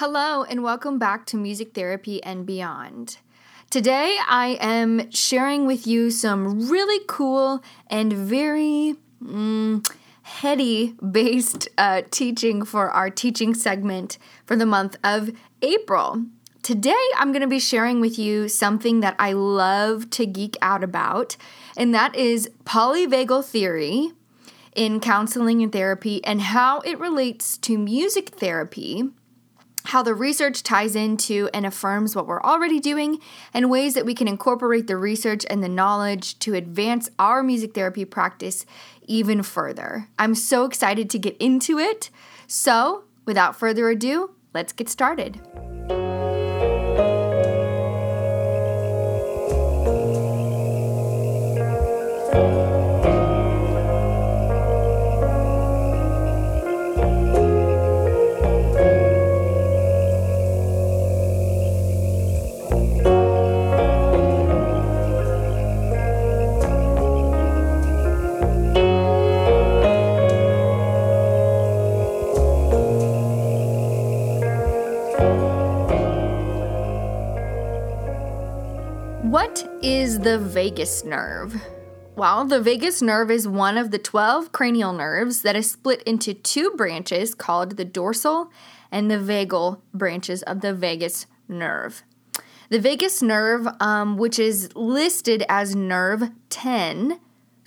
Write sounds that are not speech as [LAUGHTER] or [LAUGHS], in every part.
Hello, and welcome back to Music Therapy and Beyond. Today, I am sharing with you some really cool and very mm, heady based uh, teaching for our teaching segment for the month of April. Today, I'm going to be sharing with you something that I love to geek out about, and that is polyvagal theory in counseling and therapy and how it relates to music therapy how the research ties into and affirms what we're already doing, and ways that we can incorporate the research and the knowledge to advance our music therapy practice even further. I'm so excited to get into it. So, without further ado, let's get started. Is the vagus nerve? Well, the vagus nerve is one of the 12 cranial nerves that is split into two branches called the dorsal and the vagal branches of the vagus nerve. The vagus nerve, um, which is listed as nerve 10,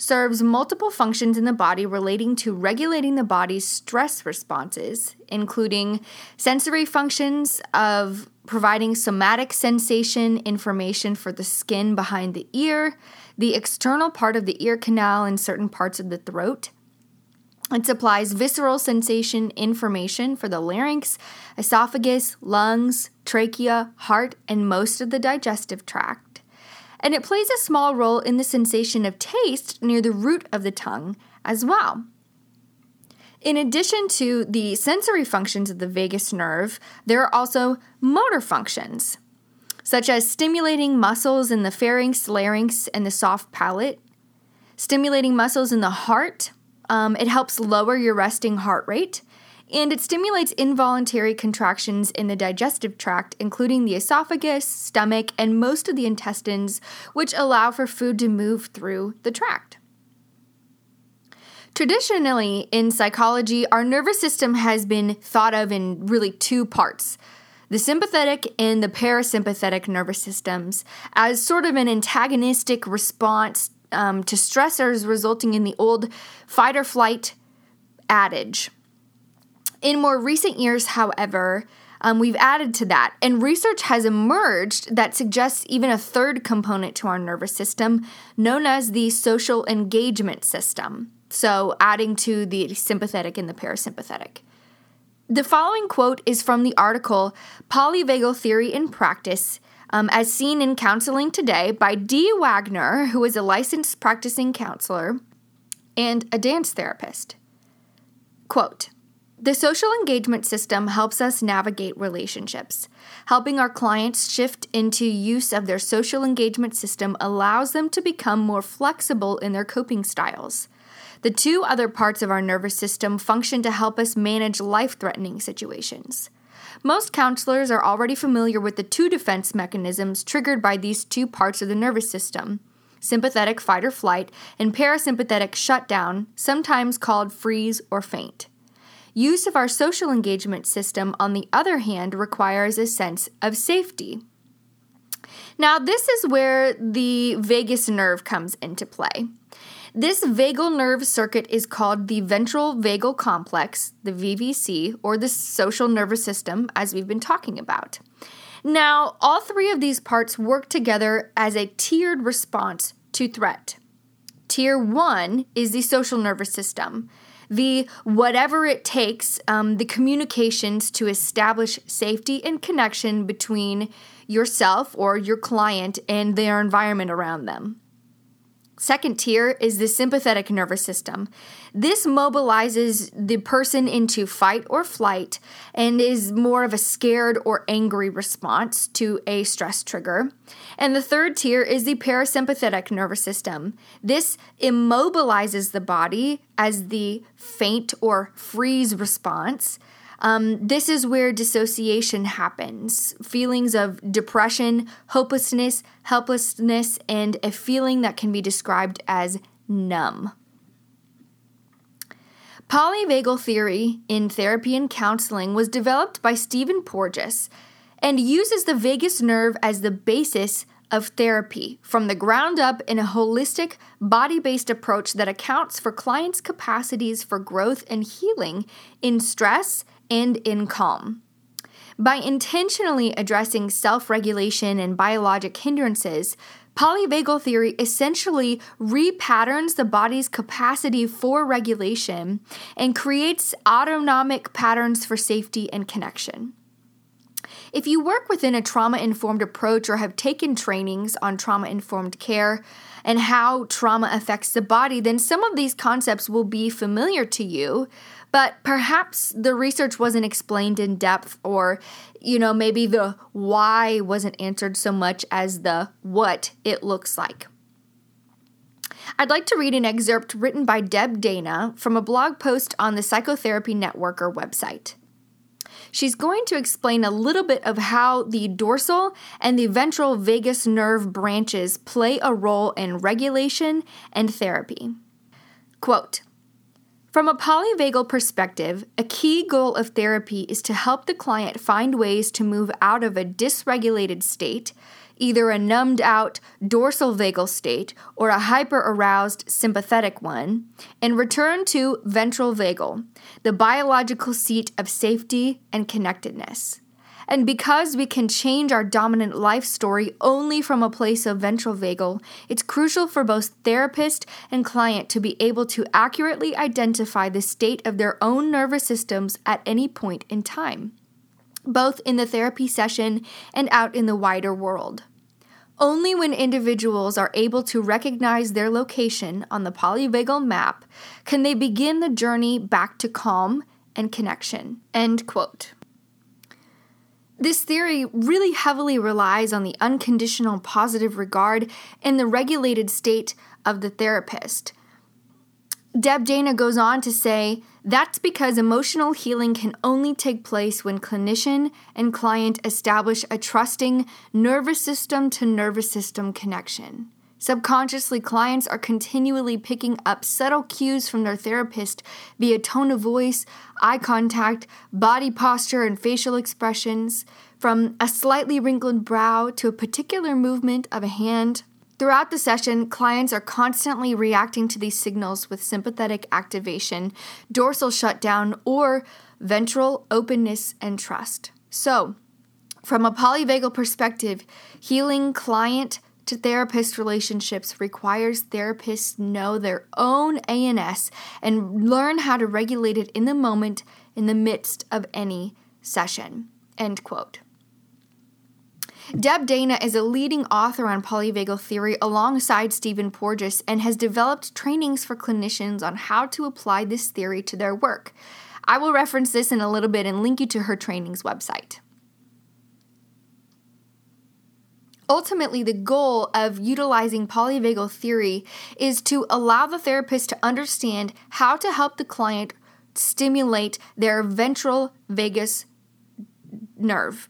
serves multiple functions in the body relating to regulating the body's stress responses, including sensory functions of providing somatic sensation information for the skin behind the ear, the external part of the ear canal, and certain parts of the throat. It supplies visceral sensation information for the larynx, esophagus, lungs, trachea, heart, and most of the digestive tract and it plays a small role in the sensation of taste near the root of the tongue as well. In addition to the sensory functions of the vagus nerve, there are also motor functions, such as stimulating muscles in the pharynx, larynx, and the soft palate, stimulating muscles in the heart. Um, it helps lower your resting heart rate and it stimulates involuntary contractions in the digestive tract, including the esophagus, stomach, and most of the intestines, which allow for food to move through the tract. Traditionally, in psychology, our nervous system has been thought of in really two parts the sympathetic and the parasympathetic nervous systems as sort of an antagonistic response um, to stressors, resulting in the old fight or flight adage. In more recent years, however, um, we've added to that, and research has emerged that suggests even a third component to our nervous system, known as the social engagement system. So, adding to the sympathetic and the parasympathetic. The following quote is from the article Polyvagal Theory in Practice, um, as seen in Counseling Today by Dee Wagner, who is a licensed practicing counselor and a dance therapist. Quote, the social engagement system helps us navigate relationships. Helping our clients shift into use of their social engagement system allows them to become more flexible in their coping styles. The two other parts of our nervous system function to help us manage life threatening situations. Most counselors are already familiar with the two defense mechanisms triggered by these two parts of the nervous system sympathetic fight or flight and parasympathetic shutdown, sometimes called freeze or faint. Use of our social engagement system, on the other hand, requires a sense of safety. Now, this is where the vagus nerve comes into play. This vagal nerve circuit is called the ventral vagal complex, the VVC, or the social nervous system, as we've been talking about. Now, all three of these parts work together as a tiered response to threat. Tier 1 is the social nervous system the whatever it takes, um, the communications to establish safety and connection between yourself or your client and their environment around them. Second tier is the sympathetic nervous system. This mobilizes the person into fight or flight and is more of a scared or angry response to a stress trigger. And the third tier is the parasympathetic nervous system. This immobilizes the body as the faint or freeze response. Um, this is where dissociation happens feelings of depression, hopelessness, helplessness, and a feeling that can be described as numb. Polyvagal theory in therapy and counseling was developed by Stephen Porges and uses the vagus nerve as the basis of therapy from the ground up in a holistic, body based approach that accounts for clients' capacities for growth and healing in stress and in calm. By intentionally addressing self regulation and biologic hindrances, polyvagal theory essentially repatterns the body's capacity for regulation and creates autonomic patterns for safety and connection. If you work within a trauma informed approach or have taken trainings on trauma informed care and how trauma affects the body, then some of these concepts will be familiar to you, but perhaps the research wasn't explained in depth or you know maybe the why wasn't answered so much as the what it looks like. I'd like to read an excerpt written by Deb Dana from a blog post on the Psychotherapy Networker website she's going to explain a little bit of how the dorsal and the ventral vagus nerve branches play a role in regulation and therapy. Quote, from a polyvagal perspective, a key goal of therapy is to help the client find ways to move out of a dysregulated state either a numbed out dorsal vagal state or a hyper aroused sympathetic one, and return to ventral vagal, the biological seat of safety and connectedness. And because we can change our dominant life story only from a place of ventral vagal, it's crucial for both therapist and client to be able to accurately identify the state of their own nervous systems at any point in time, both in the therapy session and out in the wider world. Only when individuals are able to recognize their location on the polyvagal map can they begin the journey back to calm and connection. End quote. This theory really heavily relies on the unconditional positive regard and the regulated state of the therapist. Deb Dana goes on to say that's because emotional healing can only take place when clinician and client establish a trusting nervous system to nervous system connection. Subconsciously, clients are continually picking up subtle cues from their therapist via tone of voice, eye contact, body posture, and facial expressions, from a slightly wrinkled brow to a particular movement of a hand Throughout the session, clients are constantly reacting to these signals with sympathetic activation, dorsal shutdown, or ventral openness and trust. So, from a polyvagal perspective, healing client to therapist relationships requires therapists know their own ANS and learn how to regulate it in the moment in the midst of any session. End quote. Deb Dana is a leading author on polyvagal theory alongside Stephen Porges and has developed trainings for clinicians on how to apply this theory to their work. I will reference this in a little bit and link you to her trainings website. Ultimately, the goal of utilizing polyvagal theory is to allow the therapist to understand how to help the client stimulate their ventral vagus nerve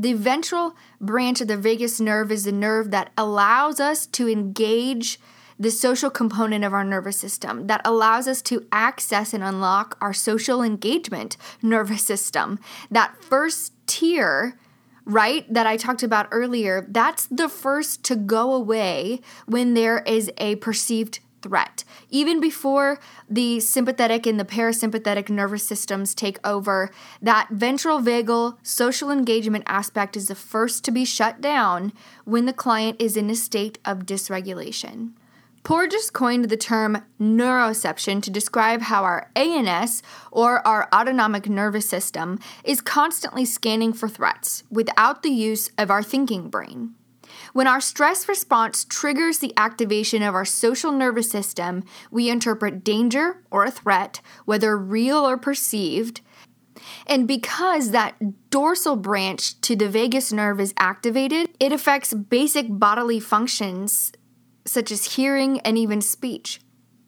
the ventral branch of the vagus nerve is the nerve that allows us to engage the social component of our nervous system that allows us to access and unlock our social engagement nervous system. That first tier, right, that I talked about earlier, that's the first to go away when there is a perceived threat. Even before the sympathetic and the parasympathetic nervous systems take over, that ventral vagal social engagement aspect is the first to be shut down when the client is in a state of dysregulation. Porges coined the term neuroception to describe how our ANS, or our autonomic nervous system, is constantly scanning for threats without the use of our thinking brain. When our stress response triggers the activation of our social nervous system, we interpret danger or a threat, whether real or perceived. And because that dorsal branch to the vagus nerve is activated, it affects basic bodily functions such as hearing and even speech.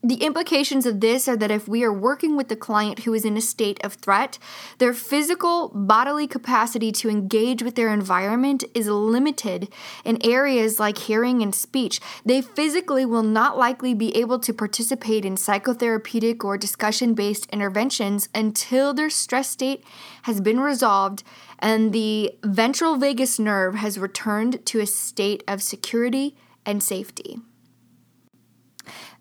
The implications of this are that if we are working with the client who is in a state of threat, their physical bodily capacity to engage with their environment is limited in areas like hearing and speech. They physically will not likely be able to participate in psychotherapeutic or discussion based interventions until their stress state has been resolved and the ventral vagus nerve has returned to a state of security and safety.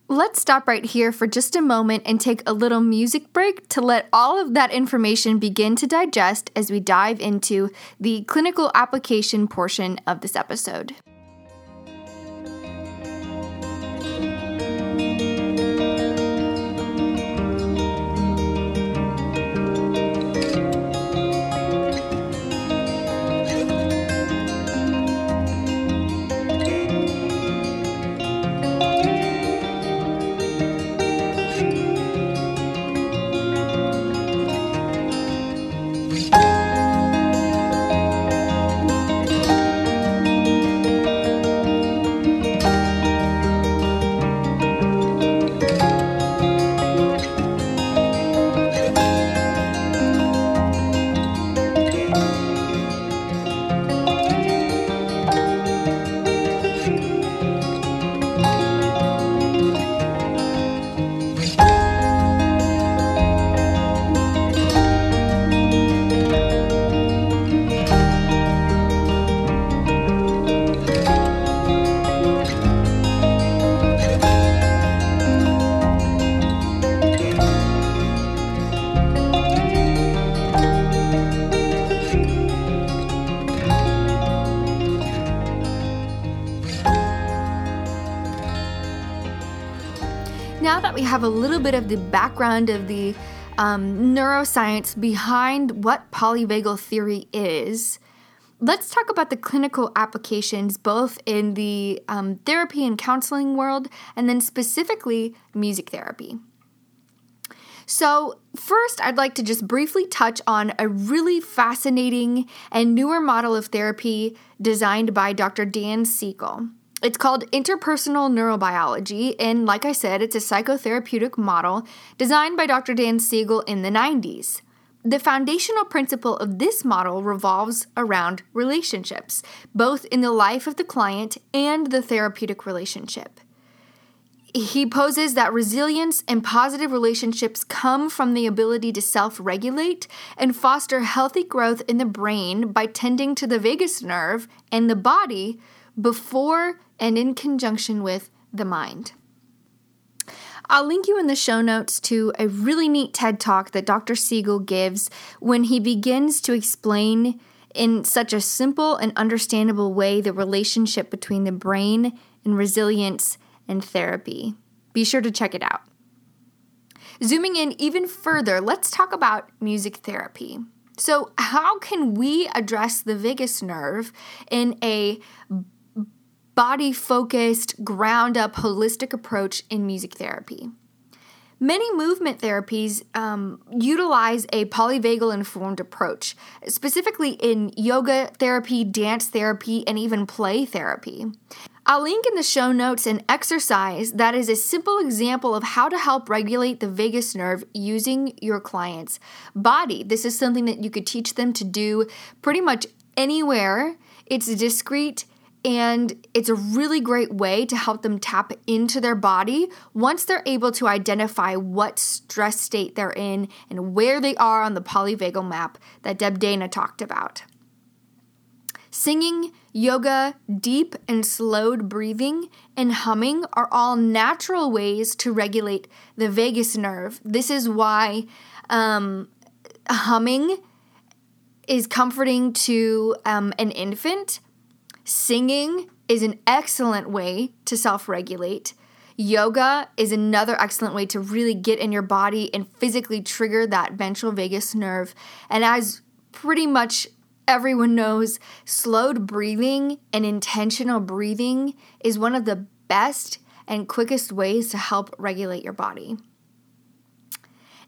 Let's stop right here for just a moment and take a little music break to let all of that information begin to digest as we dive into the clinical application portion of this episode. Have a little bit of the background of the um, neuroscience behind what polyvagal theory is, let's talk about the clinical applications both in the um, therapy and counseling world and then specifically music therapy. So, first, I'd like to just briefly touch on a really fascinating and newer model of therapy designed by Dr. Dan Siegel. It's called interpersonal neurobiology, and like I said, it's a psychotherapeutic model designed by Dr. Dan Siegel in the 90s. The foundational principle of this model revolves around relationships, both in the life of the client and the therapeutic relationship. He poses that resilience and positive relationships come from the ability to self regulate and foster healthy growth in the brain by tending to the vagus nerve and the body before and in conjunction with the mind. I'll link you in the show notes to a really neat TED talk that Dr. Siegel gives when he begins to explain in such a simple and understandable way the relationship between the brain and resilience and therapy. Be sure to check it out. Zooming in even further, let's talk about music therapy. So, how can we address the vagus nerve in a body focused, ground up, holistic approach in music therapy. Many movement therapies um, utilize a polyvagal informed approach, specifically in yoga therapy, dance therapy, and even play therapy. I'll link in the show notes an exercise that is a simple example of how to help regulate the vagus nerve using your client's body. This is something that you could teach them to do pretty much anywhere. It's discreet and it's a really great way to help them tap into their body once they're able to identify what stress state they're in and where they are on the polyvagal map that Deb Dana talked about. Singing, yoga, deep and slowed breathing, and humming are all natural ways to regulate the vagus nerve. This is why um, humming is comforting to um, an infant Singing is an excellent way to self regulate. Yoga is another excellent way to really get in your body and physically trigger that ventral vagus nerve. And as pretty much everyone knows, slowed breathing and intentional breathing is one of the best and quickest ways to help regulate your body.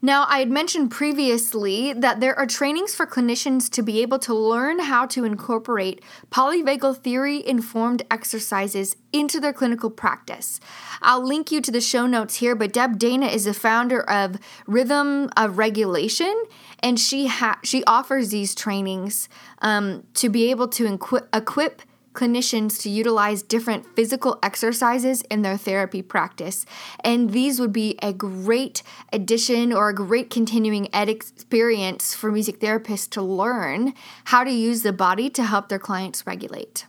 Now, I had mentioned previously that there are trainings for clinicians to be able to learn how to incorporate polyvagal theory informed exercises into their clinical practice. I'll link you to the show notes here, but Deb Dana is the founder of Rhythm of Regulation, and she ha- she offers these trainings um, to be able to equip, equip clinicians to utilize different physical exercises in their therapy practice. And these would be a great addition or a great continuing ed experience for music therapists to learn how to use the body to help their clients regulate.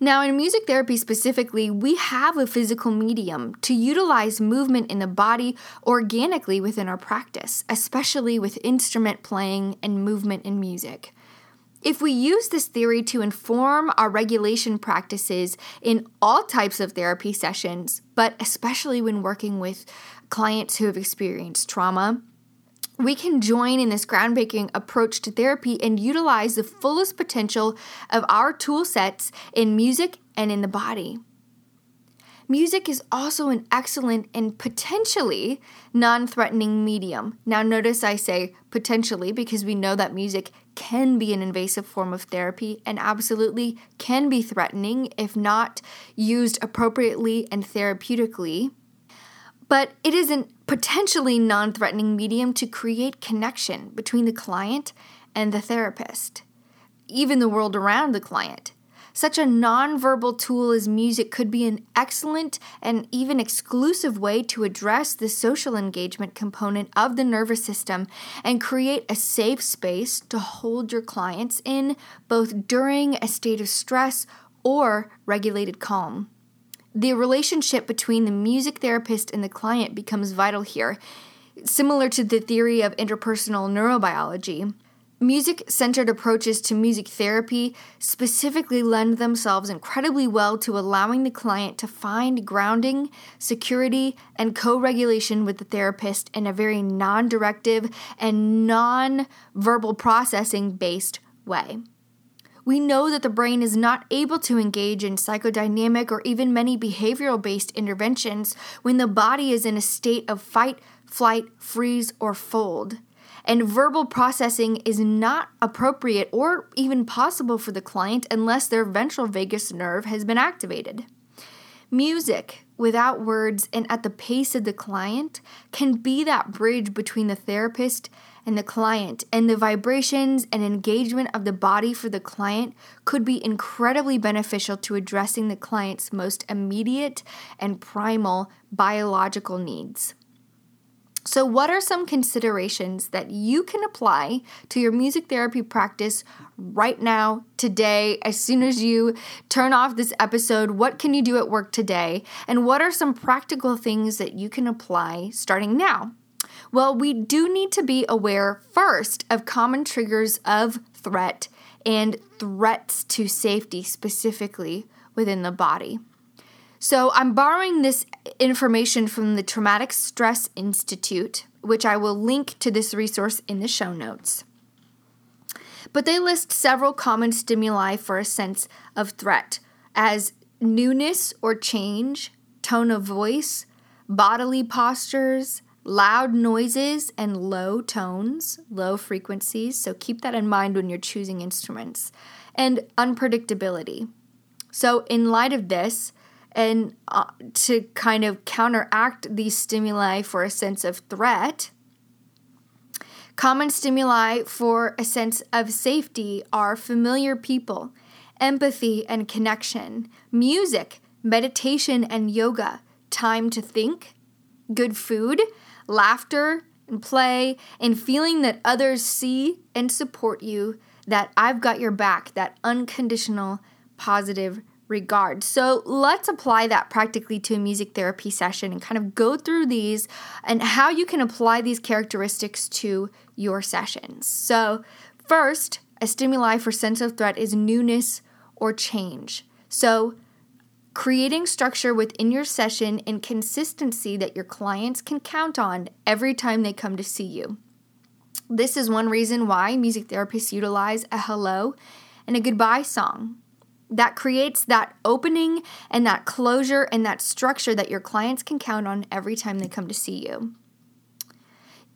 Now, in music therapy specifically, we have a physical medium to utilize movement in the body organically within our practice, especially with instrument playing and movement in music. If we use this theory to inform our regulation practices in all types of therapy sessions, but especially when working with clients who have experienced trauma, we can join in this groundbreaking approach to therapy and utilize the fullest potential of our tool sets in music and in the body. Music is also an excellent and potentially non threatening medium. Now, notice I say potentially because we know that music can be an invasive form of therapy and absolutely can be threatening if not used appropriately and therapeutically. But it is a potentially non threatening medium to create connection between the client and the therapist, even the world around the client. Such a nonverbal tool as music could be an excellent and even exclusive way to address the social engagement component of the nervous system and create a safe space to hold your clients in both during a state of stress or regulated calm. The relationship between the music therapist and the client becomes vital here, similar to the theory of interpersonal neurobiology. Music centered approaches to music therapy specifically lend themselves incredibly well to allowing the client to find grounding, security, and co regulation with the therapist in a very non directive and non verbal processing based way. We know that the brain is not able to engage in psychodynamic or even many behavioral based interventions when the body is in a state of fight, flight, freeze, or fold and verbal processing is not appropriate or even possible for the client unless their ventral vagus nerve has been activated. Music, without words and at the pace of the client, can be that bridge between the therapist and the client, and the vibrations and engagement of the body for the client could be incredibly beneficial to addressing the client's most immediate and primal biological needs. So, what are some considerations that you can apply to your music therapy practice right now, today, as soon as you turn off this episode? What can you do at work today? And what are some practical things that you can apply starting now? Well, we do need to be aware first of common triggers of threat and threats to safety specifically within the body. So I'm borrowing this information from the Traumatic Stress Institute, which I will link to this resource in the show notes. But they list several common stimuli for a sense of threat as newness or change, tone of voice, bodily postures, loud noises, and low tones, low frequencies. So keep that in mind when you're choosing instruments, and unpredictability. So, in light of this, and uh, to kind of counteract these stimuli for a sense of threat, common stimuli for a sense of safety are familiar people, empathy and connection, music, meditation and yoga, time to think, good food, laughter and play, and feeling that others see and support you, that I've got your back, that unconditional positive regard. So let's apply that practically to a music therapy session and kind of go through these and how you can apply these characteristics to your sessions. So, first, a stimuli for sense of threat is newness or change. So, creating structure within your session and consistency that your clients can count on every time they come to see you. This is one reason why music therapists utilize a hello and a goodbye song that creates that opening and that closure and that structure that your clients can count on every time they come to see you.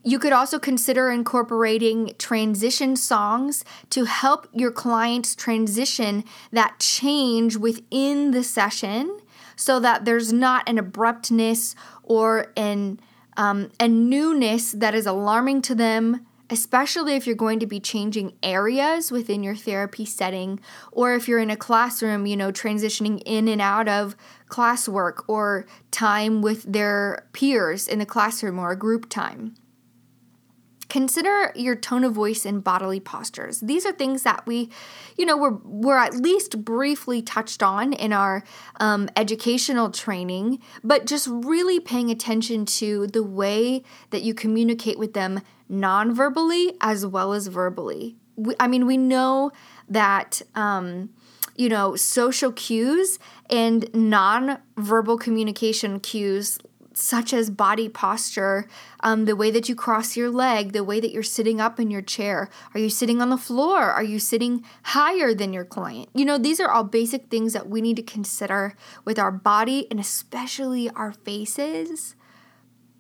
You could also consider incorporating transition songs to help your clients transition that change within the session so that there's not an abruptness or an um, a newness that is alarming to them especially if you're going to be changing areas within your therapy setting, or if you're in a classroom, you know, transitioning in and out of classwork or time with their peers in the classroom or a group time. Consider your tone of voice and bodily postures. These are things that we, you know, we're, we're at least briefly touched on in our um, educational training, but just really paying attention to the way that you communicate with them non verbally as well as verbally. We, I mean, we know that. Um, you know, social cues and non verbal communication cues such as body posture, um, the way that you cross your leg, the way that you're sitting up in your chair. Are you sitting on the floor? Are you sitting higher than your client? You know, these are all basic things that we need to consider with our body and especially our faces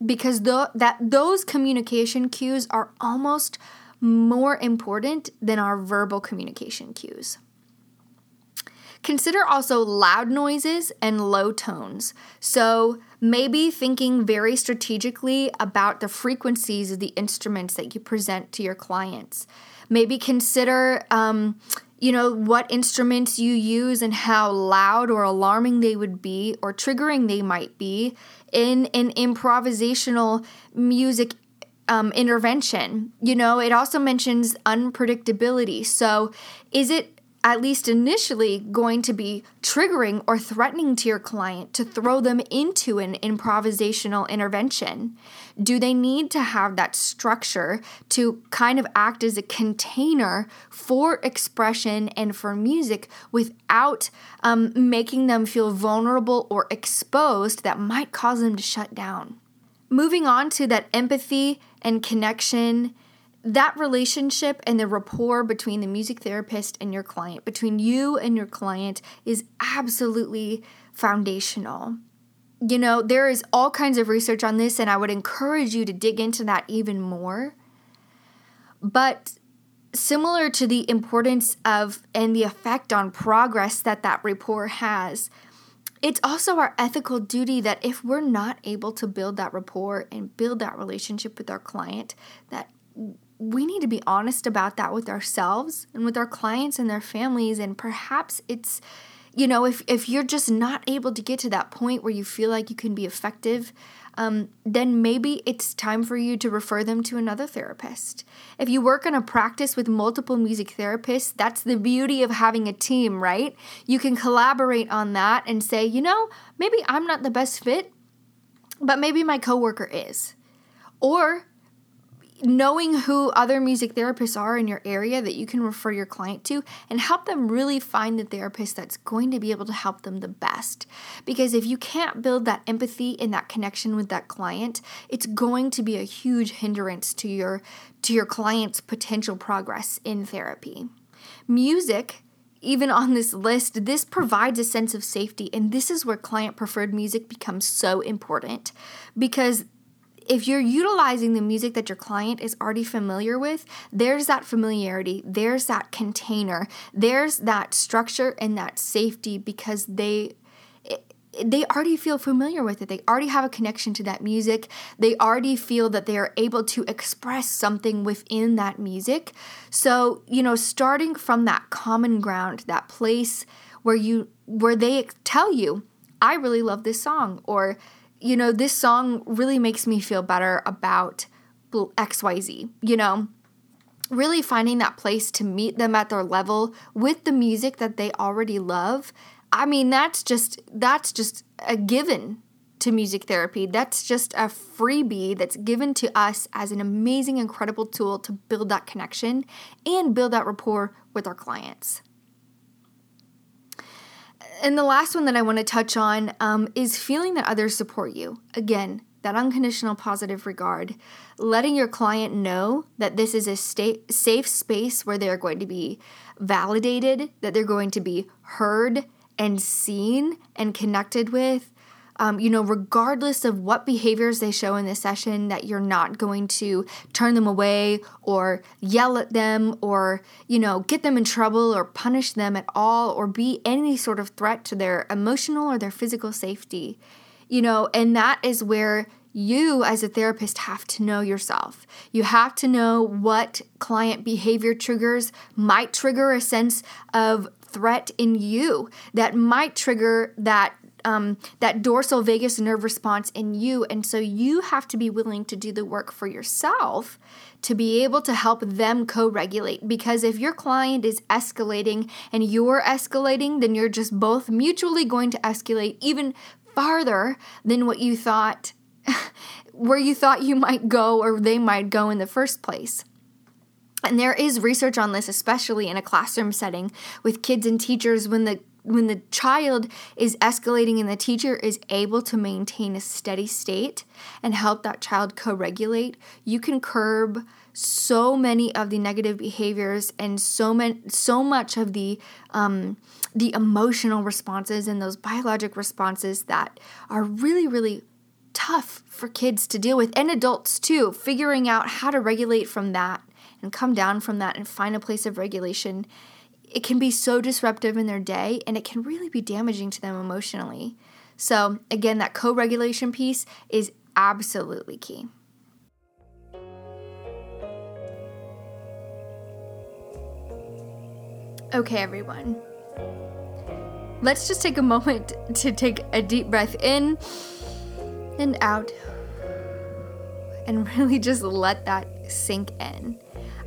because that those communication cues are almost more important than our verbal communication cues. Consider also loud noises and low tones. So, maybe thinking very strategically about the frequencies of the instruments that you present to your clients. Maybe consider, um, you know, what instruments you use and how loud or alarming they would be or triggering they might be in an improvisational music um, intervention. You know, it also mentions unpredictability. So, is it at least initially, going to be triggering or threatening to your client to throw them into an improvisational intervention? Do they need to have that structure to kind of act as a container for expression and for music without um, making them feel vulnerable or exposed that might cause them to shut down? Moving on to that empathy and connection that relationship and the rapport between the music therapist and your client, between you and your client, is absolutely foundational. You know, there is all kinds of research on this, and I would encourage you to dig into that even more. But similar to the importance of and the effect on progress that that rapport has, it's also our ethical duty that if we're not able to build that rapport and build that relationship with our client, that we need to be honest about that with ourselves and with our clients and their families. And perhaps it's you know if, if you're just not able to get to that point where you feel like you can be effective um, then maybe it's time for you to refer them to another therapist. If you work in a practice with multiple music therapists that's the beauty of having a team right? You can collaborate on that and say you know maybe i'm not the best fit but maybe my coworker is. Or knowing who other music therapists are in your area that you can refer your client to and help them really find the therapist that's going to be able to help them the best. Because if you can't build that empathy and that connection with that client, it's going to be a huge hindrance to your to your client's potential progress in therapy. Music even on this list, this provides a sense of safety, and this is where client preferred music becomes so important because if you're utilizing the music that your client is already familiar with, there's that familiarity, there's that container, there's that structure and that safety because they they already feel familiar with it. They already have a connection to that music. They already feel that they are able to express something within that music. So, you know, starting from that common ground, that place where you where they tell you, I really love this song or you know, this song really makes me feel better about XYZ, you know? Really finding that place to meet them at their level with the music that they already love. I mean, that's just that's just a given to music therapy. That's just a freebie that's given to us as an amazing, incredible tool to build that connection and build that rapport with our clients. And the last one that I want to touch on um, is feeling that others support you. Again, that unconditional positive regard, letting your client know that this is a sta- safe space where they're going to be validated, that they're going to be heard and seen and connected with. Um, you know, regardless of what behaviors they show in this session, that you're not going to turn them away or yell at them or, you know, get them in trouble or punish them at all or be any sort of threat to their emotional or their physical safety. You know, and that is where you as a therapist have to know yourself. You have to know what client behavior triggers might trigger a sense of threat in you that might trigger that um, that dorsal vagus nerve response in you. And so you have to be willing to do the work for yourself to be able to help them co regulate. Because if your client is escalating and you're escalating, then you're just both mutually going to escalate even farther than what you thought, [LAUGHS] where you thought you might go or they might go in the first place. And there is research on this, especially in a classroom setting with kids and teachers when the when the child is escalating and the teacher is able to maintain a steady state and help that child co-regulate, you can curb so many of the negative behaviors and so many, so much of the um, the emotional responses and those biologic responses that are really really tough for kids to deal with and adults too. Figuring out how to regulate from that and come down from that and find a place of regulation it can be so disruptive in their day and it can really be damaging to them emotionally. So, again, that co regulation piece is absolutely key. Okay, everyone. Let's just take a moment [LAUGHS] to take a deep breath in and out and [LAUGHS] really just let that sink in.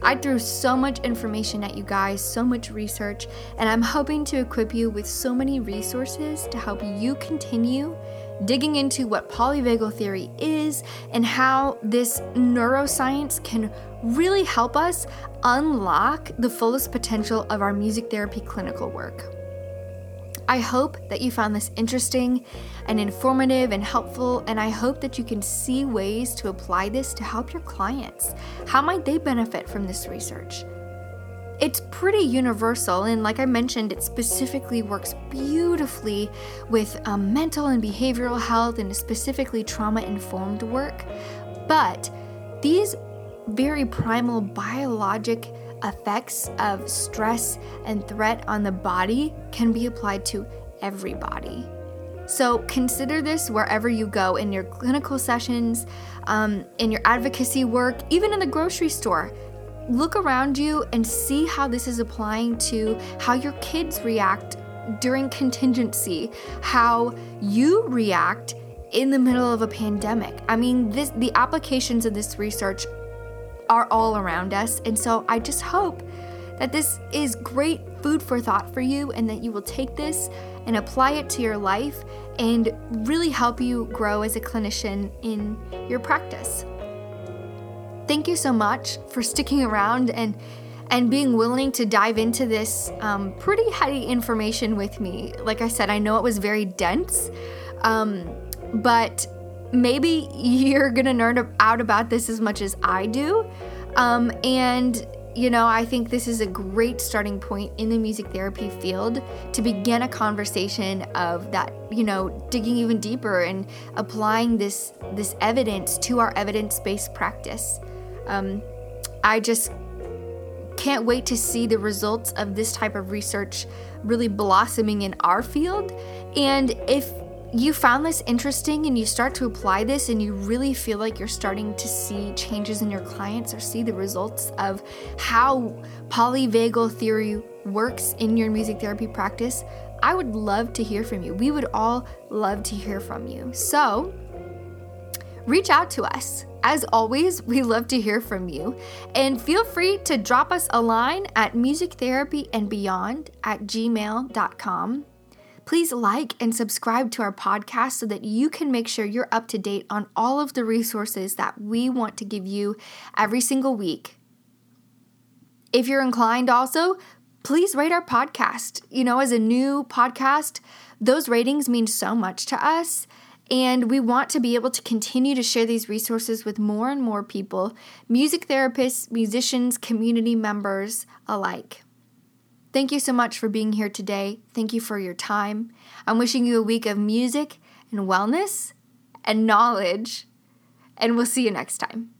I threw so much information at you guys, so much research, and I'm hoping to equip you with so many resources to help you continue digging into what polyvagal theory is and how this neuroscience can really help us unlock the fullest potential of our music therapy clinical work. I hope that you found this interesting and informative and helpful, and I hope that you can see ways to apply this to help your clients. How might they benefit from this research? It's pretty universal, and like I mentioned, it specifically works beautifully with um, mental and behavioral health and specifically trauma informed work. But these very primal biologic effects of stress and threat on the body can be applied to everybody. So consider this wherever you go in your clinical sessions, um, in your advocacy work, even in the grocery store. Look around you and see how this is applying to how your kids react during contingency, how you react in the middle of a pandemic. I mean, this the applications of this research are all around us. And so I just hope that this is great food for thought for you and that you will take this and apply it to your life and really help you grow as a clinician in your practice. Thank you so much for sticking around and and being willing to dive into this um, pretty heady information with me. Like I said, I know it was very dense, um, but maybe you're gonna nerd out about this as much as I do. Um, and you know, I think this is a great starting point in the music therapy field to begin a conversation of that, you know, digging even deeper and applying this this evidence to our evidence-based practice. Um, I just can't wait to see the results of this type of research really blossoming in our field. And if you found this interesting and you start to apply this and you really feel like you're starting to see changes in your clients or see the results of how polyvagal theory works in your music therapy practice, I would love to hear from you. We would all love to hear from you. So, reach out to us. As always, we love to hear from you. And feel free to drop us a line at musictherapyandbeyond at gmail.com. Please like and subscribe to our podcast so that you can make sure you're up to date on all of the resources that we want to give you every single week. If you're inclined, also, please rate our podcast. You know, as a new podcast, those ratings mean so much to us. And we want to be able to continue to share these resources with more and more people music therapists, musicians, community members alike. Thank you so much for being here today. Thank you for your time. I'm wishing you a week of music and wellness and knowledge. And we'll see you next time.